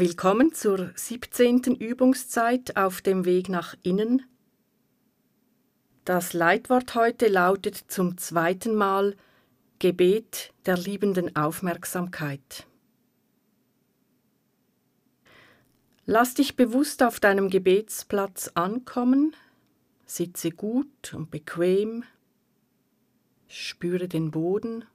Willkommen zur 17. Übungszeit auf dem Weg nach innen. Das Leitwort heute lautet zum zweiten Mal Gebet der liebenden Aufmerksamkeit. Lass dich bewusst auf deinem Gebetsplatz ankommen, sitze gut und bequem, spüre den Boden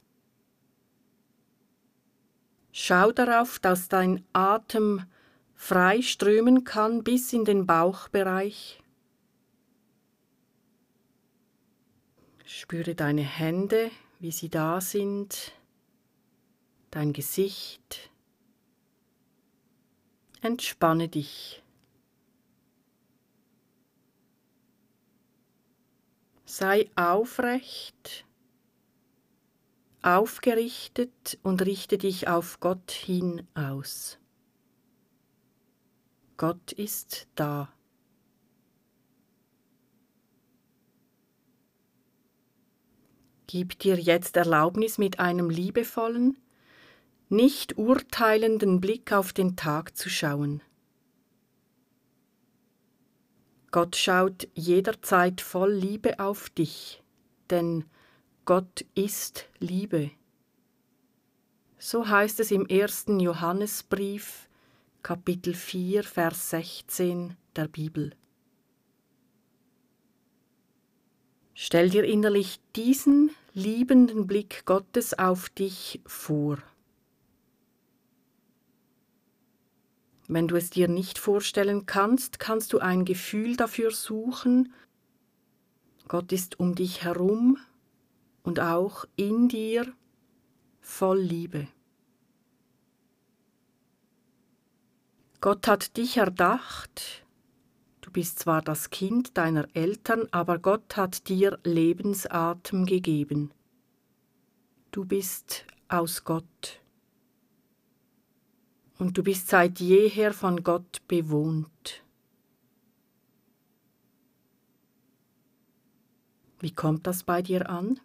Schau darauf, dass dein Atem frei strömen kann bis in den Bauchbereich. Spüre deine Hände, wie sie da sind, dein Gesicht. Entspanne dich. Sei aufrecht aufgerichtet und richte dich auf Gott hin aus. Gott ist da. Gib dir jetzt Erlaubnis mit einem liebevollen, nicht urteilenden Blick auf den Tag zu schauen. Gott schaut jederzeit voll Liebe auf dich, denn Gott ist Liebe. So heißt es im ersten Johannesbrief, Kapitel 4, Vers 16 der Bibel. Stell dir innerlich diesen liebenden Blick Gottes auf dich vor. Wenn du es dir nicht vorstellen kannst, kannst du ein Gefühl dafür suchen. Gott ist um dich herum und auch in dir voll Liebe. Gott hat dich erdacht, du bist zwar das Kind deiner Eltern, aber Gott hat dir Lebensatem gegeben. Du bist aus Gott und du bist seit jeher von Gott bewohnt. Wie kommt das bei dir an?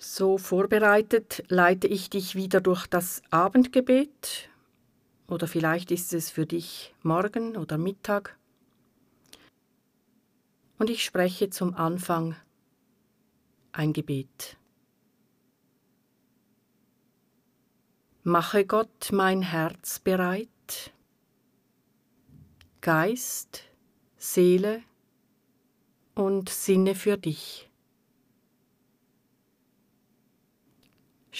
So vorbereitet leite ich dich wieder durch das Abendgebet oder vielleicht ist es für dich morgen oder Mittag. Und ich spreche zum Anfang ein Gebet. Mache Gott mein Herz bereit, Geist, Seele und Sinne für dich.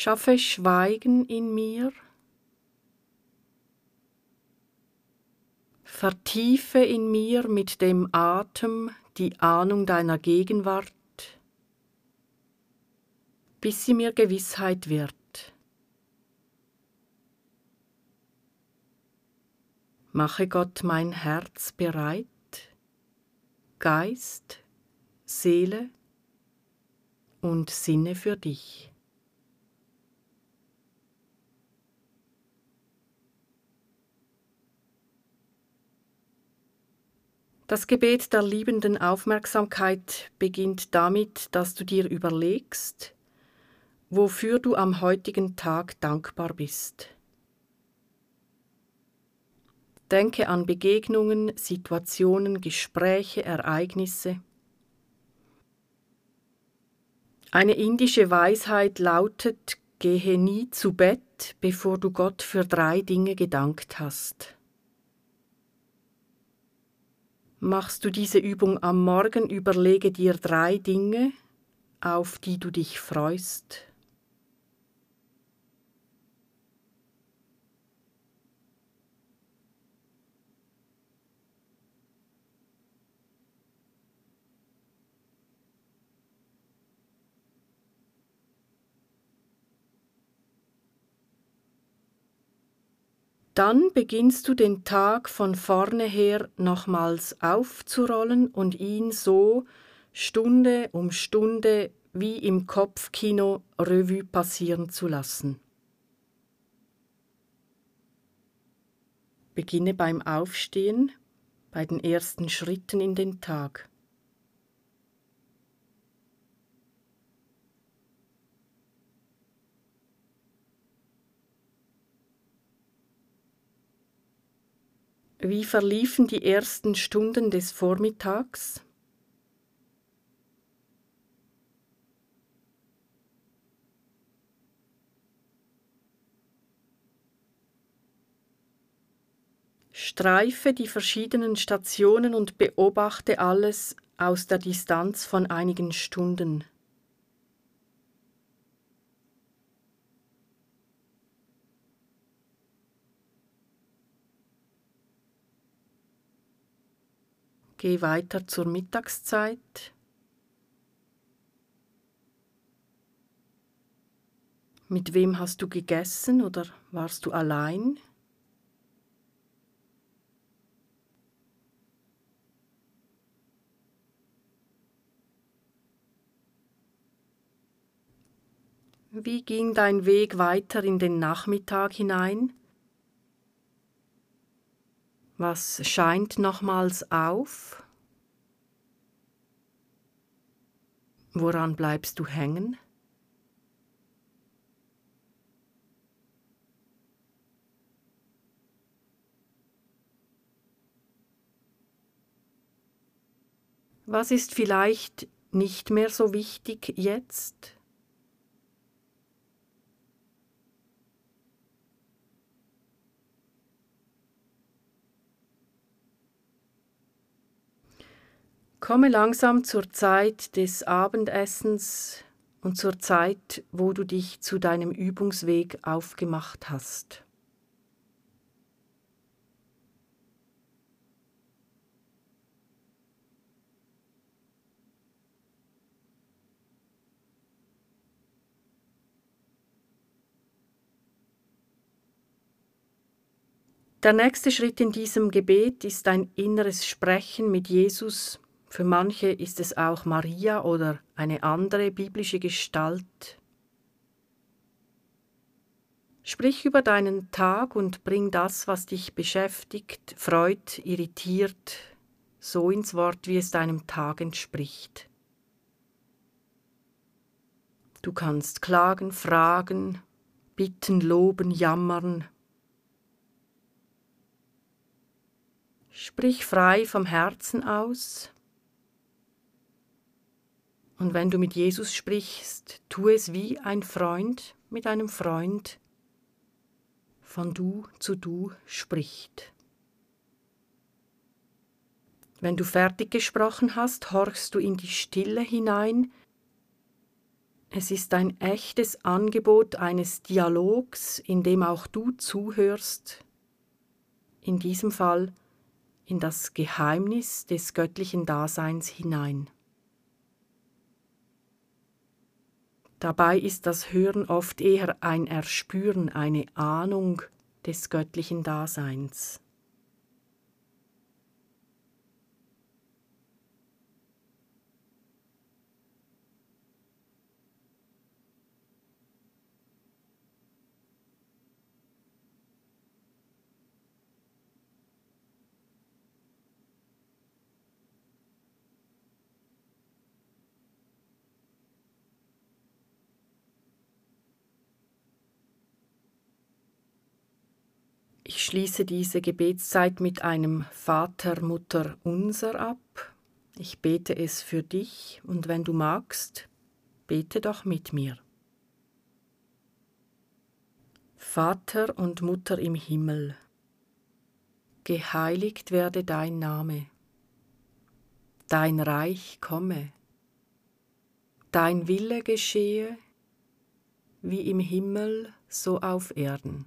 Schaffe Schweigen in mir. Vertiefe in mir mit dem Atem die Ahnung deiner Gegenwart, bis sie mir Gewissheit wird. Mache Gott mein Herz bereit, Geist, Seele und Sinne für dich. Das Gebet der liebenden Aufmerksamkeit beginnt damit, dass du dir überlegst, wofür du am heutigen Tag dankbar bist. Denke an Begegnungen, Situationen, Gespräche, Ereignisse. Eine indische Weisheit lautet, gehe nie zu Bett, bevor du Gott für drei Dinge gedankt hast. Machst du diese Übung am Morgen, überlege dir drei Dinge, auf die du dich freust. Dann beginnst du den Tag von vorne her nochmals aufzurollen und ihn so Stunde um Stunde wie im Kopfkino Revue passieren zu lassen. Beginne beim Aufstehen, bei den ersten Schritten in den Tag. Wie verliefen die ersten Stunden des Vormittags? Streife die verschiedenen Stationen und beobachte alles aus der Distanz von einigen Stunden. Geh weiter zur Mittagszeit. Mit wem hast du gegessen oder warst du allein? Wie ging dein Weg weiter in den Nachmittag hinein? Was scheint nochmals auf? Woran bleibst du hängen? Was ist vielleicht nicht mehr so wichtig jetzt? Komme langsam zur Zeit des Abendessens und zur Zeit, wo du dich zu deinem Übungsweg aufgemacht hast. Der nächste Schritt in diesem Gebet ist ein inneres Sprechen mit Jesus für manche ist es auch Maria oder eine andere biblische Gestalt. Sprich über deinen Tag und bring das, was dich beschäftigt, freut, irritiert, so ins Wort, wie es deinem Tag entspricht. Du kannst klagen, fragen, bitten, loben, jammern. Sprich frei vom Herzen aus und wenn du mit Jesus sprichst, tu es wie ein Freund mit einem Freund von du zu du spricht. Wenn du fertig gesprochen hast, horchst du in die Stille hinein. Es ist ein echtes Angebot eines Dialogs, in dem auch du zuhörst, in diesem Fall in das Geheimnis des göttlichen Daseins hinein. Dabei ist das Hören oft eher ein Erspüren, eine Ahnung des göttlichen Daseins. Ich schließe diese Gebetszeit mit einem Vater, Mutter unser ab. Ich bete es für dich und wenn du magst, bete doch mit mir. Vater und Mutter im Himmel, geheiligt werde dein Name, dein Reich komme, dein Wille geschehe, wie im Himmel so auf Erden.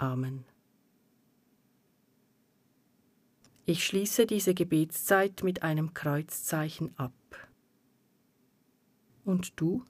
Amen. Ich schließe diese Gebetszeit mit einem Kreuzzeichen ab. Und du?